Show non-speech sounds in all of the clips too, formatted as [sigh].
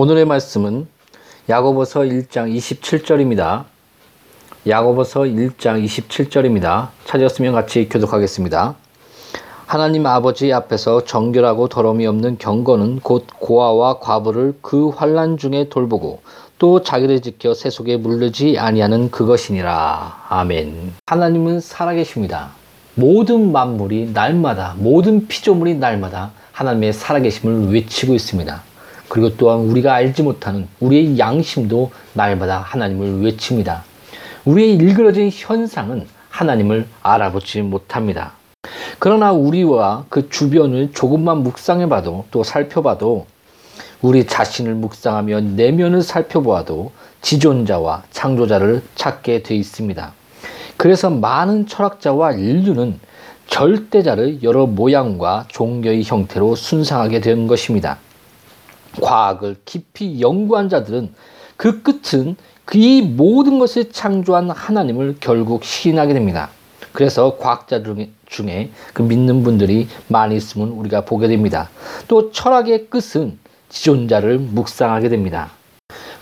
오늘의 말씀은 야고보서 1장 27절입니다. 야고보서 1장 27절입니다. 찾았으면 같이 교독하겠습니다. 하나님 아버지 앞에서 정결하고 더러움이 없는 경건은 곧 고아와 과부를 그 환란 중에 돌보고 또 자기를 지켜 세속에 물르지 아니하는 그것이니라. 아멘. 하나님은 살아계십니다. 모든 만물이 날마다 모든 피조물이 날마다 하나님의 살아계심을 외치고 있습니다. 그리고 또한 우리가 알지 못하는 우리의 양심도 날마다 하나님을 외칩니다. 우리의 일그러진 현상은 하나님을 알아보지 못합니다. 그러나 우리와 그 주변을 조금만 묵상해봐도 또 살펴봐도 우리 자신을 묵상하며 내면을 살펴보아도 지존자와 창조자를 찾게 돼 있습니다. 그래서 많은 철학자와 인류는 절대자를 여러 모양과 종교의 형태로 순상하게 된 것입니다. 과학을 깊이 연구한 자들은 그 끝은 이 모든 것을 창조한 하나님을 결국 시인하게 됩니다. 그래서 과학자 중에 그 믿는 분들이 많이 있으면 우리가 보게 됩니다. 또 철학의 끝은 지존자를 묵상하게 됩니다.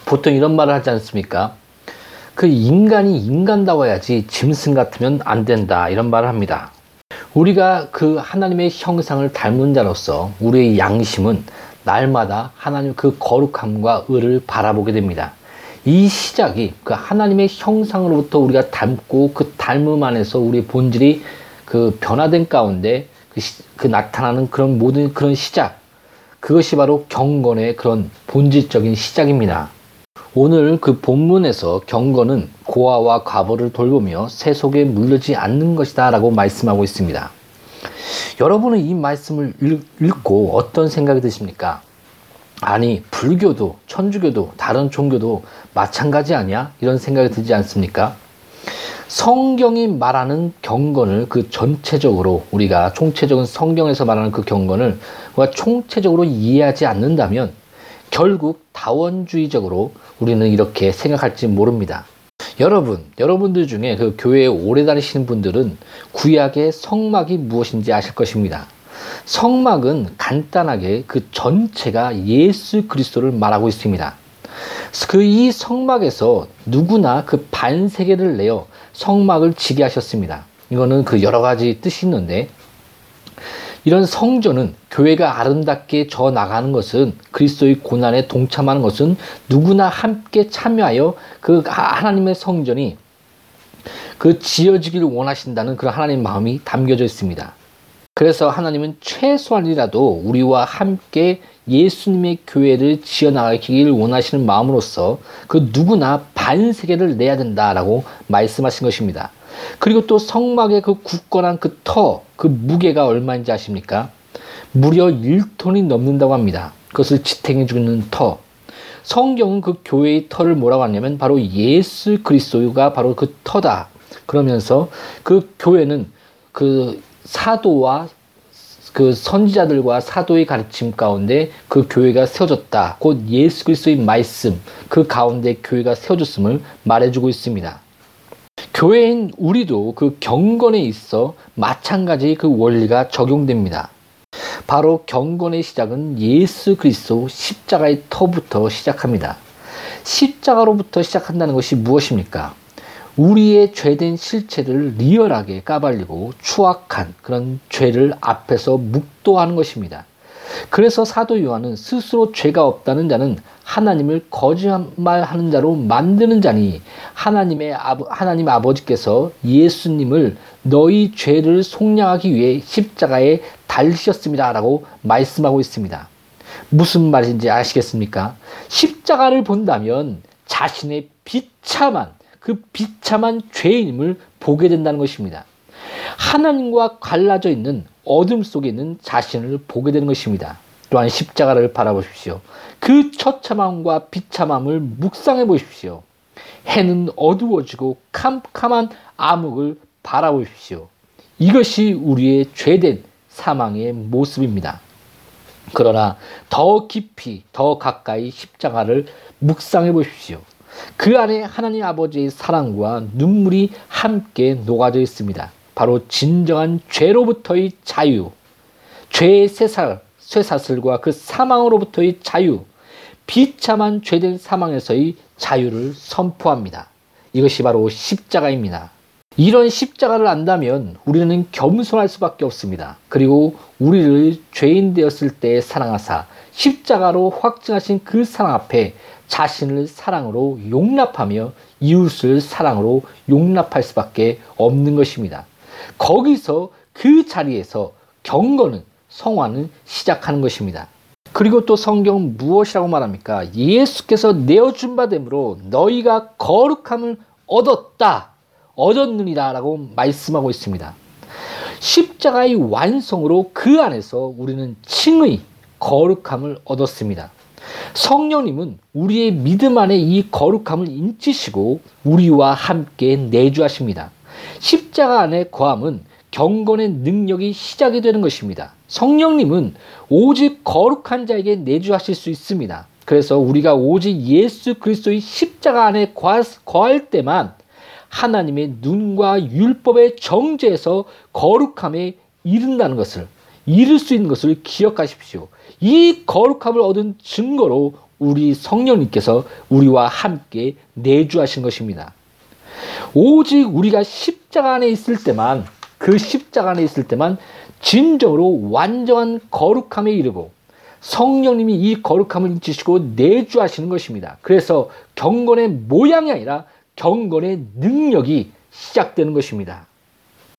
보통 이런 말을 하지 않습니까? 그 인간이 인간다워야지 짐승 같으면 안 된다. 이런 말을 합니다. 우리가 그 하나님의 형상을 닮은 자로서 우리의 양심은 날마다 하나님 그 거룩함과 의를 바라보게 됩니다. 이 시작이 그 하나님의 형상으로부터 우리가 닮고 그 닮음 안에서 우리 본질이 그 변화된 가운데 그, 시, 그 나타나는 그런 모든 그런 시작 그것이 바로 경건의 그런 본질적인 시작입니다. 오늘 그 본문에서 경건은 고아와 과부를 돌보며 세속에 물르지 않는 것이다 라고 말씀하고 있습니다. 여러분은 이 말씀을 읽 고 어떤 생각이 드십니까? 아니, 불교도, 천주교도, 다른 종교도 마찬가지 아니야? 이런 생각이 들지 않습니까? 성경이 말하는 경건을 그 전체적으로 우리가 총체적인 성경에서 말하는 그 경건을 우리가 총체적으로 이해하지 않는다면 결국 다원주의적으로 우리는 이렇게 생각할지 모릅니다. 여러분, 여러분들 중에 그 교회에 오래 다니시는 분들은 구약의 성막이 무엇인지 아실 것입니다. 성막은 간단하게 그 전체가 예수 그리스도를 말하고 있습니다. 그 이 성막에서 누구나 그 반세계를 내어 성막을 지게 하셨습니다. 이거는 그 여러 가지 뜻이 있는데 이런 성전은 교회가 아름답게 져 나가는 것은 그리스도의 고난에 동참하는 것은 누구나 함께 참여하여 그 하나님의 성전이 그 지어지기를 원하신다는 그런 하나님 마음이 담겨져 있습니다. 그래서 하나님은 최소한이라도 우리와 함께 예수님의 교회를 지어나가기를 원하시는 마음으로서 그 누구나 반세계를 내야 된다라고 말씀하신 것입니다. 그리고 또 성막의 그 굳건한 그 터, 그 무게가 얼마인지 아십니까? 무려 1톤이 넘는다고 합니다. 그것을 지탱해 주는 터. 성경은 그 교회의 터를 뭐라고 하냐면 바로 예수 그리스도가 바로 그 터다. 그러면서 그 교회는 그 사도와 그 선지자들과 사도의 가르침 가운데 그 교회가 세워졌다. 곧 예수 그리스도의 말씀 그 가운데 교회가 세워졌음을 말해주고 있습니다. 교회인 우리도 그 경건에 있어 마찬가지 그 원리가 적용됩니다. 바로 경건의 시작은 예수 그리스도 십자가의 터부터 시작합니다. 십자가로부터 시작한다는 것이 무엇입니까? 우리의 죄된 실체를 리얼하게 까발리고 추악한 그런 죄를 앞에서 묵도하는 것입니다. 그래서 사도 요한은 스스로 죄가 없다는 자는 하나님을 거짓말하는 자로 만드는 자니 하나님의 아버, 하나님 아버지께서 예수님을 너희 죄를 속량하기 위해 십자가에 달리셨습니다라고 말씀하고 있습니다. 무슨 말인지 아시겠습니까? 십자가를 본다면 자신의 비참한 그 비참한 죄인임을 보게 된다는 것입니다. 하나님과 갈라져 있는 어둠 속에 있는 자신을 보게 되는 것입니다. 또한 십자가를 바라보십시오. 그 처참함과 비참함을 묵상해 보십시오. 해는 어두워지고 캄캄한 암흑을 바라보십시오. 이것이 우리의 죄된 사망의 모습입니다. 그러나 더 깊이, 더 가까이 십자가를 묵상해 보십시오. 그 안에 하나님 아버지의 사랑과 눈물이 함께 녹아져 있습니다. 바로 진정한 죄로부터의 자유, 죄의 쇠살, 쇠사슬과 그 사망으로부터의 자유, 비참한 죄된 사망에서의 자유를 선포합니다. 이것이 바로 십자가입니다. 이런 십자가를 안다면 우리는 겸손할 수밖에 없습니다. 그리고 우리를 죄인 되었을 때 사랑하사 십자가로 확증하신 그 사랑 앞에 자신을 사랑으로 용납하며 이웃을 사랑으로 용납할 수밖에 없는 것입니다. 거기서 그 자리에서 경건은 성화는 시작하는 것입니다. 그리고 또 성경 무엇이라고 말합니까? 예수께서 내어준 바 됨으로 너희가 거룩함을 얻었다. 얻었느니라 라고 말씀하고 있습니다. 십자가의 완성으로 그 안에서 우리는 칭의 거룩함을 얻었습니다. 성령님은 우리의 믿음 안에 이 거룩함을 인치시고 우리와 함께 내주하십니다. 십자가 안에 거함은 경건의 능력이 시작이 되는 것입니다. 성령님은 오직 거룩한 자에게 내주하실 수 있습니다. 그래서 우리가 오직 예수 그리스도의 십자가 안에 거할 때만 하나님의 눈과 율법의 정죄에서 거룩함에 이른다는 것을 이룰 수 있는 것을 기억하십시오. 이 거룩함을 얻은 증거로 우리 성령님께서 우리와 함께 내주하신 것입니다. 오직 우리가 십자가 안에 있을 때만 그 십자가 안에 있을 때만 진정으로 완전한 거룩함에 이르고 성령님이 이 거룩함을 인치시고 내주하시는 것입니다. 그래서 경건의 모양이 아니라 경건의 능력이 시작되는 것입니다.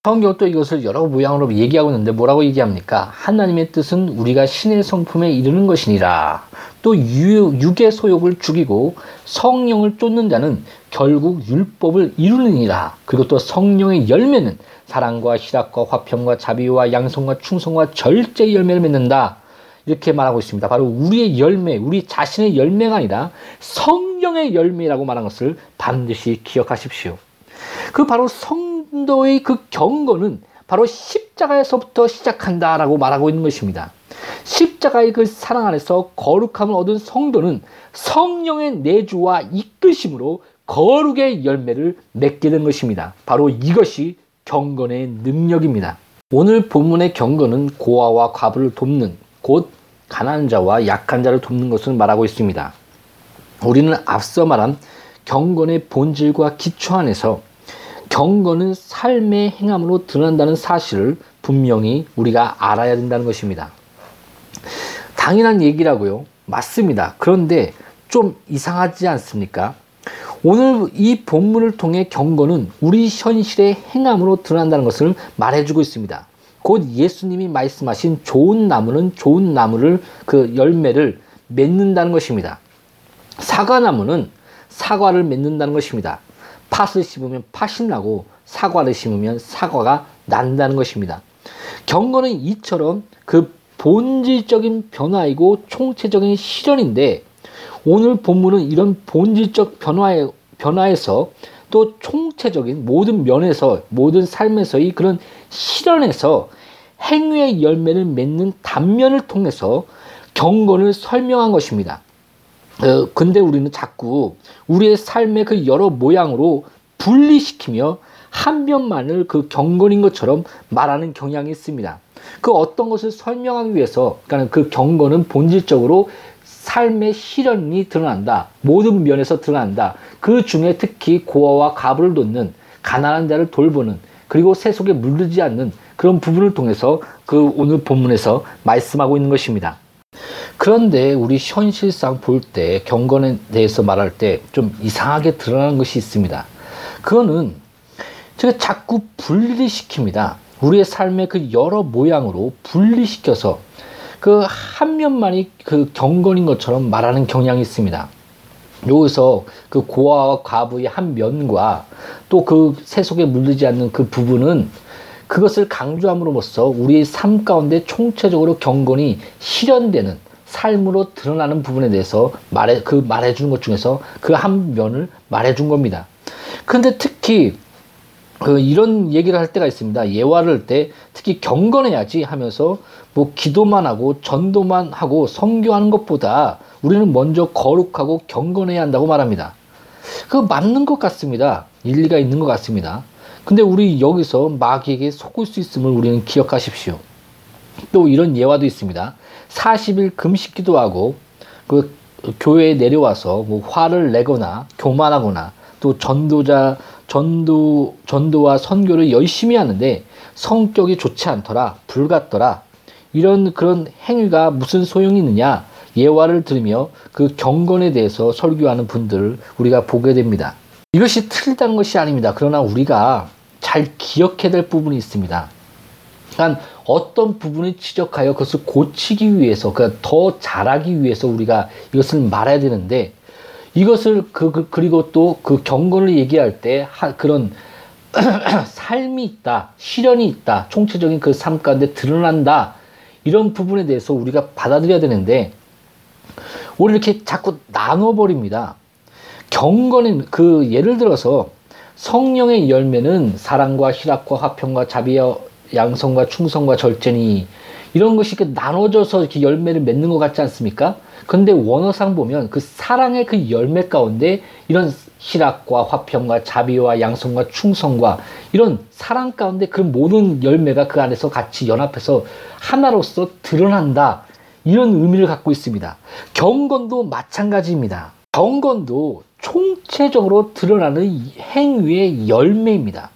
성경 또 이것을 여러 모양으로 얘기하고 있는데 뭐라고 얘기합니까? 하나님의 뜻은 우리가 신의 성품에 이르는 것이니라. 또 육의 소욕을 죽이고 성령을 쫓는 자는 결국 율법을 이루느니라. 그리고 또 성령의 열매는 사랑과 희락과 화평과 자비와 양성과 충성과 절제의 열매를 맺는다. 이렇게 말하고 있습니다. 바로 우리의 열매, 우리 자신의 열매가 아니라 성령의 열매라고 말한 것을 반드시 기억하십시오. 그 바로 성 도의 그 경건은 바로 십자가에서부터 시작한다라고 말하고 있는 것입니다. 십자가의 그 사랑 안에서 거룩함을 얻은 성도는 성령의 내주와 이끄심으로 거룩의 열매를 맺게 된 것입니다. 바로 이것이 경건의 능력입니다. 오늘 본문의 경건은 고아와 과부를 돕는 곧 가난한 자와 약한 자를 돕는 것을 말하고 있습니다. 우리는 앞서 말한 경건의 본질과 기초 안에서 경건은 삶의 행함으로 드러난다는 사실을 분명히 우리가 알아야 된다는 것입니다. 당연한 얘기라고요. 맞습니다. 그런데 좀 이상하지 않습니까? 오늘 이 본문을 통해 경건은 우리 현실의 행함으로 드러난다는 것을 말해주고 있습니다. 곧 예수님이 말씀하신 좋은 나무는 좋은 나무를 그 열매를 맺는다는 것입니다. 사과나무는 사과를 맺는다는 것입니다. 팥을 심으면 팥이 나고 사과를 심으면 사과가 난다는 것입니다. 경건은 이처럼 그 본질적인 변화이고 총체적인 실현인데 오늘 본문은 이런 본질적 변화에, 변화에서 또 총체적인 모든 면에서 모든 삶에서의 그런 실현에서 행위의 열매를 맺는 단면을 통해서 경건을 설명한 것입니다. 어, 근데 우리는 자꾸 우리의 삶의 그 여러 모양으로 분리시키며 한 면만을 그 경건인 것처럼 말하는 경향이 있습니다. 그 어떤 것을 설명하기 위해서, 그러니까 그 경건은 본질적으로 삶의 실현이 드러난다. 모든 면에서 드러난다. 그 중에 특히 고아와 가부를 돕는 가난한 자를 돌보는 그리고 세속에 물들지 않는 그런 부분을 통해서 그 오늘 본문에서 말씀하고 있는 것입니다. 그런데 우리 현실상 볼 때 경건에 대해서 말할 때 좀 이상하게 드러나는 것이 있습니다. 그거는 제가 자꾸 분리시킵니다. 우리의 삶의 그 여러 모양으로 분리시켜서 그 한 면만이 그 경건인 것처럼 말하는 경향이 있습니다. 여기서 그 고아와 과부의 한 면과 또 그 세속에 물들지 않는 그 부분은 그것을 강조함으로써 우리의 삶 가운데 총체적으로 경건이 실현되는 삶으로 드러나는 부분에 대해서 말해 그 말해 주는 것 중에서 그 한 면을 말해 준 겁니다. 근데 특히 그 이런 얘기를 할 때가 있습니다. 예화를 할 때 특히 경건해야지 하면서 뭐 기도만 하고 전도만 하고 성교하는 것보다 우리는 먼저 거룩하고 경건해야 한다고 말합니다. 그 맞는 것 같습니다. 일리가 있는 것 같습니다. 근데 우리 여기서 마귀에게 속을 수 있음을 우리는 기억하십시오. 또 이런 예화도 있습니다. 40일 금식 기도 하고 그 교회에 내려와서 뭐 화를 내거나 교만하거나 또 전도자 전도 전도와 선교를 열심히 하는데 성격이 좋지 않더라 불같더라 이런 그런 행위가 무슨 소용이 있느냐 예화를 들으며 그 경건에 대해서 설교하는 분들을 우리가 보게 됩니다. 이것이 틀리다는 것이 아닙니다. 그러나 우리가 잘 기억해야 될 부분이 있습니다. 그러니까 어떤 부분을 지적하여 그것을 고치기 위해서, 그러니까 더 잘하기 위해서 우리가 이것을 말해야 되는데, 이것을 그, 그 그리고 또 그 경건을 얘기할 때 하, 그런 [clears throat] 삶이 있다, 시련이 있다, 총체적인 그 삶 가운데 드러난다 이런 부분에 대해서 우리가 받아들여야 되는데 우리 이렇게 자꾸 나눠 버립니다. 경건은 그 예를 들어서 성령의 열매는 사랑과 희락과 화평과 자비와 양성과 충성과 절제니 이런 것이 이렇게 나눠져서 이렇게 열매를 맺는 것 같지 않습니까? 근데 원어상 보면 그 사랑의 그 열매 가운데 이런 희락과 화평과 자비와 양성과 충성과 이런 사랑 가운데 그 모든 열매가 그 안에서 같이 연합해서 하나로서 드러난다. 이런 의미를 갖고 있습니다. 경건도 마찬가지입니다. 경건도 총체적으로 드러나는 행위의 열매입니다.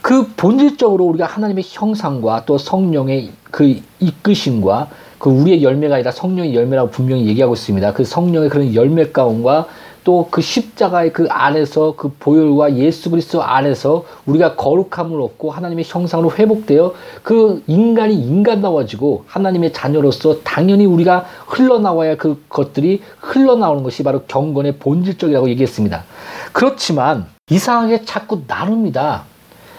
그 본질적으로 우리가 하나님의 형상과 또 성령의 그 이끄심과 그 우리의 열매가 아니라 성령의 열매라고 분명히 얘기하고 있습니다. 그 성령의 그런 열매 가운과 또 그 십자가의 그 안에서 그 보혈과 예수 그리스도 안에서 우리가 거룩함을 얻고 하나님의 형상으로 회복되어 그 인간이 인간다워지고 하나님의 자녀로서 당연히 우리가 흘러나와야 그 것들이 흘러나오는 것이 바로 경건의 본질적이라고 얘기했습니다. 그렇지만 이상하게 자꾸 나눕니다.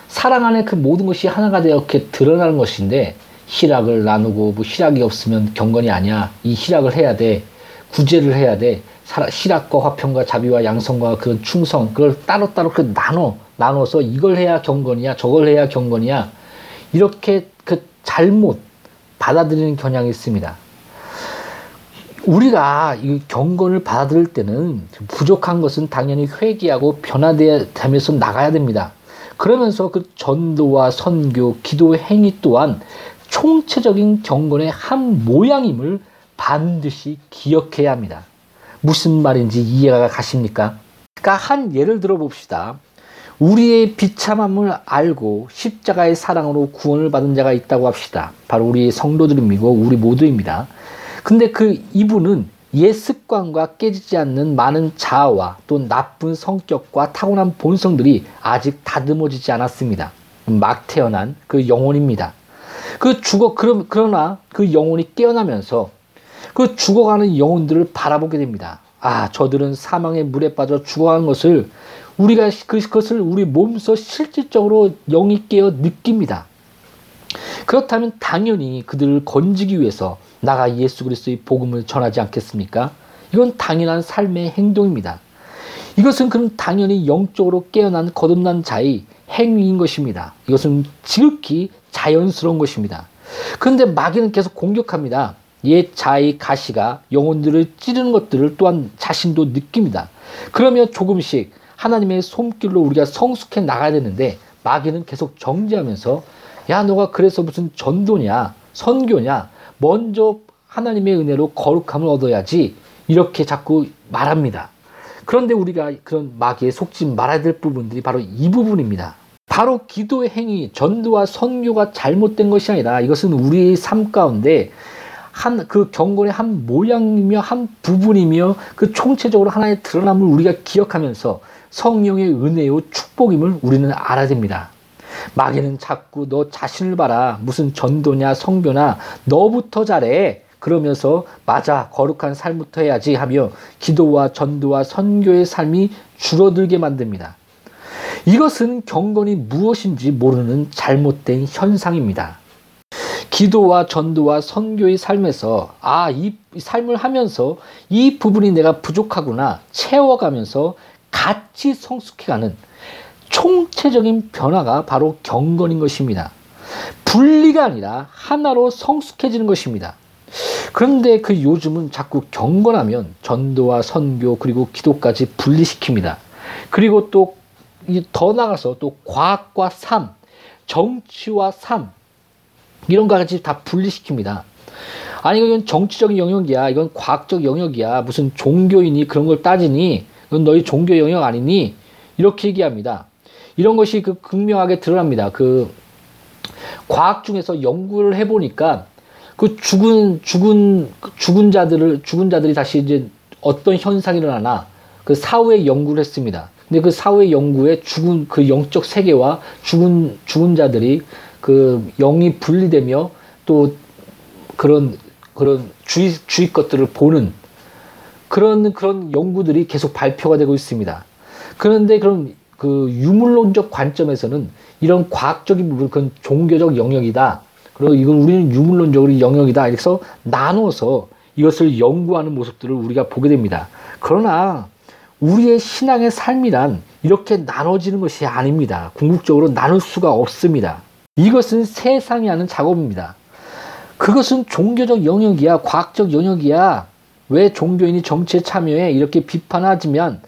사랑 안에 그 모든 것이 하나가 되어 이렇게 드러나는 것인데 희락을 나누고 뭐 희락이 없으면 경건이 아니야. 이 희락을 해야 돼. 구제를 해야 돼. 희락과 화평과 자비와 양성과 그 충성 그걸 따로따로 그 나눠 나눠서 이걸 해야 경건이야. 저걸 해야 경건이야. 이렇게 그 잘못 받아들이는 경향이 있습니다. 우리가 이 경건을 받아들일 때는 부족한 것은 당연히 회개하고 변화되면서 나가야 됩니다. 그러면서 그 전도와 선교, 기도 행위 또한 총체적인 경건의 한 모양임을 반드시 기억해야 합니다. 무슨 말인지 이해가 가십니까? 그러니까 한 예를 들어 봅시다. 우리의 비참함을 알고 십자가의 사랑으로 구원을 받은 자가 있다고 합시다. 바로 우리 성도들이고 우리 모두입니다. 근데 그 이분은 옛 습관과 깨지지 않는 많은 자아와 또 나쁜 성격과 타고난 본성들이 아직 다듬어지지 않았습니다. 막 태어난 그 영혼입니다. 그 죽어 그러나 그 영혼이 깨어나면서 그 죽어가는 영혼들을 바라보게 됩니다. 아, 저들은 사망의 물에 빠져 죽어가는 것을 우리가 그것을 우리 몸소 실질적으로 영이 깨어 느낍니다. 그렇다면 당연히 그들을 건지기 위해서 나가 예수 그리스도의 복음을 전하지 않겠습니까? 이건 당연한 삶의 행동입니다. 이것은 그럼 당연히 영적으로 깨어난 거듭난 자의 행위인 것입니다. 이것은 지극히 자연스러운 것입니다. 그런데 마귀는 계속 공격합니다. 옛 자의 가시가 영혼들을 찌르는 것들을 또한 자신도 느낍니다. 그러면 조금씩 하나님의 손길로 우리가 성숙해 나가야 되는데 마귀는 계속 정지하면서 야 너가 그래서 무슨 전도냐 선교냐 먼저 하나님의 은혜로 거룩함을 얻어야지 이렇게 자꾸 말합니다. 그런데 우리가 그런 마귀에 속지 말아야 될 부분들이 바로 이 부분입니다. 바로 기도의 행위, 전도와 선교가 잘못된 것이 아니라 이것은 우리의 삶 가운데 한 그 경건의 한 모양이며 한 부분이며 그 총체적으로 하나의 드러남을 우리가 기억하면서 성령의 은혜요 축복임을 우리는 알아야 됩니다. 마귀는 자꾸 너 자신을 봐라. 무슨 전도냐 성교나 너부터 잘해. 그러면서 맞아 거룩한 삶부터 해야지 하며 기도와 전도와 선교의 삶이 줄어들게 만듭니다. 이것은 경건이 무엇인지 모르는 잘못된 현상입니다. 기도와 전도와 선교의 삶에서 아, 이 삶을 하면서 이 부분이 내가 부족하구나 채워가면서 같이 성숙해가는 총체적인 변화가 바로 경건인 것입니다. 분리가 아니라 하나로 성숙해지는 것입니다. 그런데 그 요즘은 자꾸 경건하면 전도와 선교 그리고 기도까지 분리시킵니다. 그리고 또 더 나가서 또 과학과 삶, 정치와 삶 이런 것까지 다 분리시킵니다. 아니 이건 정치적인 영역이야. 이건 과학적 영역이야. 무슨 종교인이 그런 걸 따지니? 이건 너희 종교 영역 아니니? 이렇게 얘기합니다. 이런 것이 그 극명하게 드러납니다. 그 과학 중에서 연구를 해보니까 그 죽은 죽은 죽은 자들을 죽은 자들이 다시 이제 어떤 현상이 일어나나 그 사후에 연구를 했습니다. 근데 그 사후의 연구에 죽은 그 영적 세계와 죽은 죽은 자들이 그 영이 분리되며 또 그런 그런 주위 주위 것들을 보는 그런 그런 연구들이 계속 발표가 되고 있습니다. 그런데 그럼 그 유물론적 관점에서는 이런 과학적인 부분 그건 종교적 영역이다. 그리고 이건 우리는 유물론적으로 영역이다. 이래서 나눠서 이것을 연구하는 모습들을 우리가 보게 됩니다. 그러나 우리의 신앙의 삶이란 이렇게 나눠지는 것이 아닙니다. 궁극적으로 나눌 수가 없습니다. 이것은 세상이 하는 작업입니다. 그것은 종교적 영역이야, 과학적 영역이야. 왜 종교인이 정치에 참여해? 이렇게 비판하지만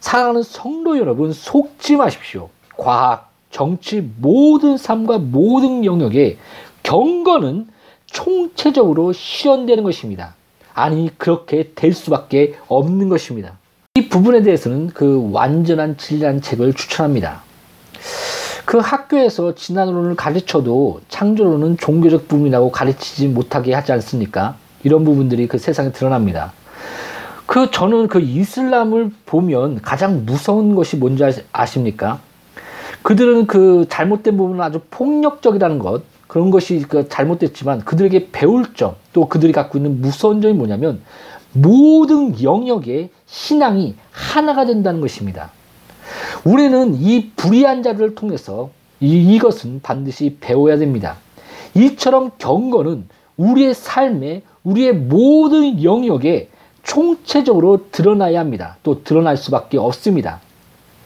사랑하는 성도 여러분 속지 마십시오. 과학, 정치 모든 삶과 모든 영역에 경건은 총체적으로 실현되는 것입니다. 아니 그렇게 될 수밖에 없는 것입니다. 이 부분에 대해서는 그 완전한 진리란 책을 추천합니다. 그 학교에서 진화론을 가르쳐도 창조론은 종교적 부분이라고 가르치지 못하게 하지 않습니까? 이런 부분들이 그 세상에 드러납니다. 그 저는 그 이슬람을 보면 가장 무서운 것이 뭔지 아십니까? 그들은 그 잘못된 부분은 아주 폭력적이라는 것 그런 것이 그 잘못됐지만 그들에게 배울 점 또 그들이 갖고 있는 무서운 점이 뭐냐면 모든 영역에 신앙이 하나가 된다는 것입니다. 우리는 이 불의한 자들을 통해서 이, 이것은 반드시 배워야 됩니다. 이처럼 경건은 우리의 삶에 우리의 모든 영역에 총체적으로 드러나야 합니다. 또 드러날 수밖에 없습니다.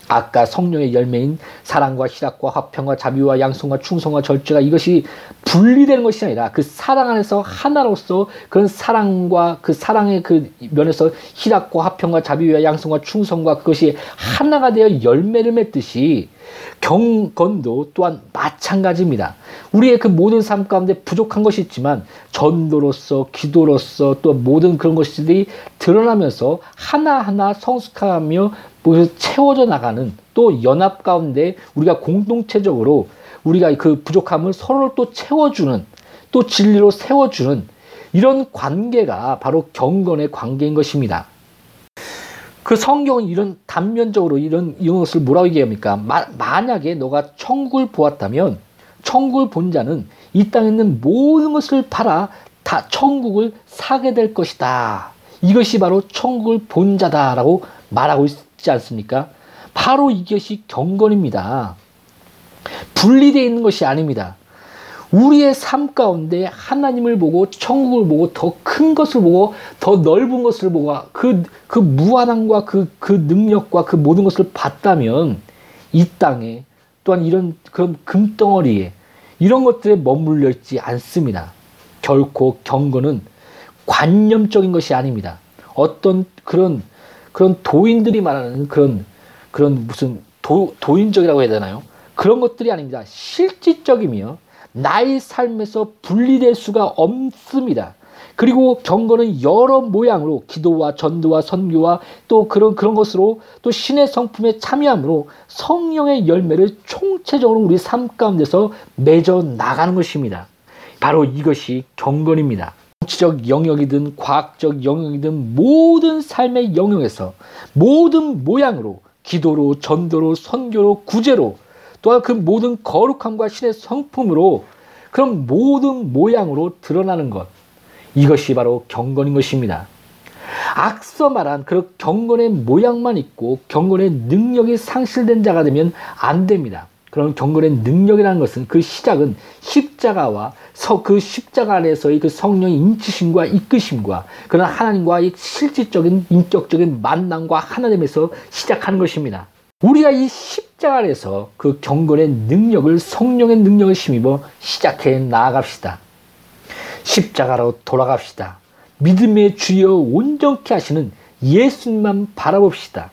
아까 성령의 열매인 사랑과 희락과 화평과 자비와 양성과 충성과 절제가 이것이 분리되는 것이 아니라 그 사랑 안에서 하나로서 그런 사랑과 그 사랑의 그 면에서 희락과 화평과 자비와 양성과 충성과 그것이 하나가 되어 열매를 맺듯이 경건도 또한 마찬가지입니다. 우리의 그 모든 삶 가운데 부족한 것이 있지만 전도로서 기도로서 또 모든 그런 것들이 드러나면서 하나하나 성숙하며 채워져 나가는 또 연합 가운데 우리가 공동체적으로 우리가 그 부족함을 서로를 또 채워주는 또 진리로 세워주는 이런 관계가 바로 경건의 관계인 것입니다. 그 성경은 이런 단면적으로 이런 이것을 뭐라고 얘기합니까? 마, 만약에 너가 천국을 보았다면 천국을 본 자는 이 땅에 있는 모든 것을 팔아 다 천국을 사게 될 것이다. 이것이 바로 천국을 본 자다라고 말하고 있지 않습니까? 바로 이것이 경건입니다. 분리되어 있는 것이 아닙니다. 우리의 삶 가운데 하나님을 보고 천국을 보고 더 큰 것을 보고 더 넓은 것을 보고 그, 그 무한함과 그, 그 능력과 그 모든 것을 봤다면 이 땅에 또한 이런 그런 금덩어리에 이런 것들에 머물러 있지 않습니다. 결코 경건은 관념적인 것이 아닙니다. 어떤 그런 그런 도인들이 말하는 그런 그런 무슨 도, 도인적이라고 해야 되나요? 그런 것들이 아닙니다. 실질적이며 나의 삶에서 분리될 수가 없습니다. 그리고 경건은 여러 모양으로 기도와 전도와 선교와 또 그런 그런 것으로 또 신의 성품에 참여함으로 성령의 열매를 총체적으로 우리 삶 가운데서 맺어 나가는 것입니다. 바로 이것이 경건입니다. 정치적 영역이든 과학적 영역이든 모든 삶의 영역에서 모든 모양으로 기도로 전도로 선교로 구제로 또한 그 모든 거룩함과 신의 성품으로 그런 모든 모양으로 드러나는 것. 이것이 바로 경건인 것입니다. 앞서 말한 그런 경건의 모양만 있고 경건의 능력이 상실된 자가 되면 안 됩니다. 그런 경건의 능력이라는 것은 그 시작은 십자가와 서, 그 십자가 안에서의 그 성령의 인치심과 이끄심과 그런 하나님과의 실질적인 인격적인 만남과 하나됨에서 시작하는 것입니다. 우리가 이 십자가 안에서 그 경건의 능력을 성령의 능력을 힘입어 시작해 나아갑시다. 십자가로 돌아갑시다. 믿음의 주여 온전케 하시는 예수님만 바라봅시다.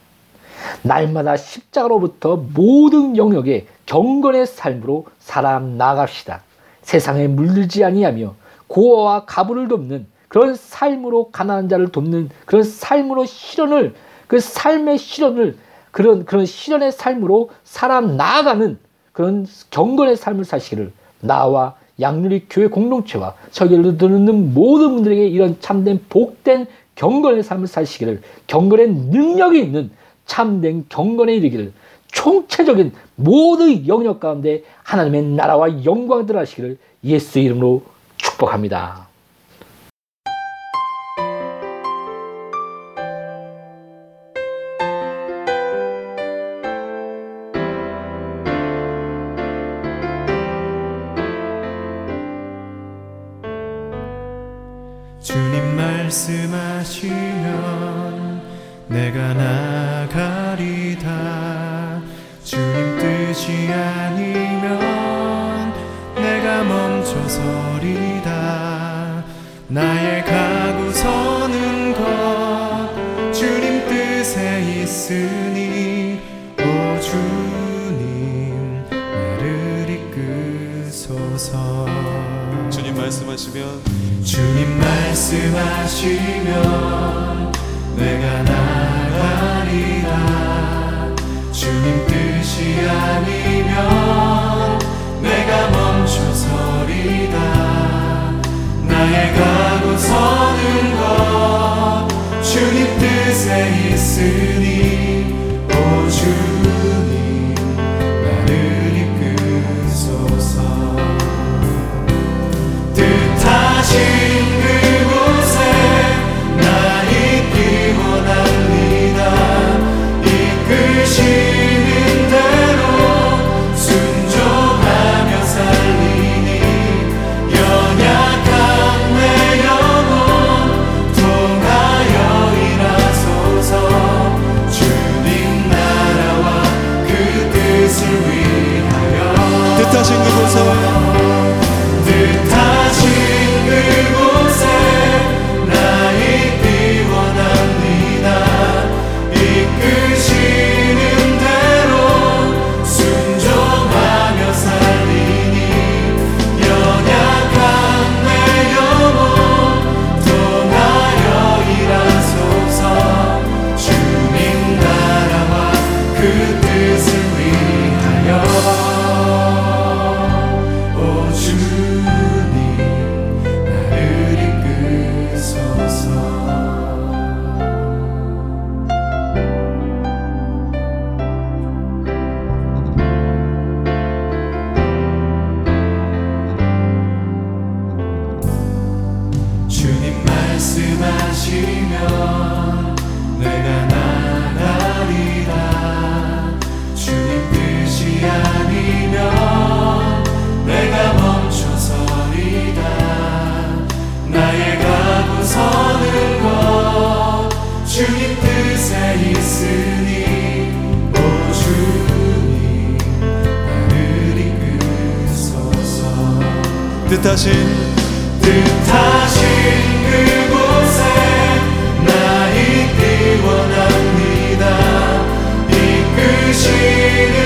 날마다 십자가로부터 모든 영역에 경건의 삶으로 살아 나갑시다. 세상에 물들지 아니하며 고아와 가부를 돕는 그런 삶으로 가난한 자를 돕는 그런 삶으로 실현을 그 삶의 실현을 그런 그런 실현의 삶으로 사람 나아가는 그런 경건의 삶을 사시기를 나와 양률이 교회 공동체와 설교를 듣는 모든 분들에게 이런 참된 복된 경건의 삶을 사시기를 경건의 능력이 있는 참된 경건에 이르기를 총체적인 모든 영역 가운데 하나님의 나라와 영광을 하시기를 예수 이름으로 축복합니다. 서리다. 나의 가고 서는 것 주님 뜻에 있으니 오 주님 나를 이끄소서. 주님 말씀하시면 주님 말씀하시면 내가 나가리라. 주님 뜻이 아니면 내가 멈 나의 가고 서는 것 주님 뜻에 있으니 뜻하신 뜻하신 그곳에 나 있기 원합니다. 이끄시는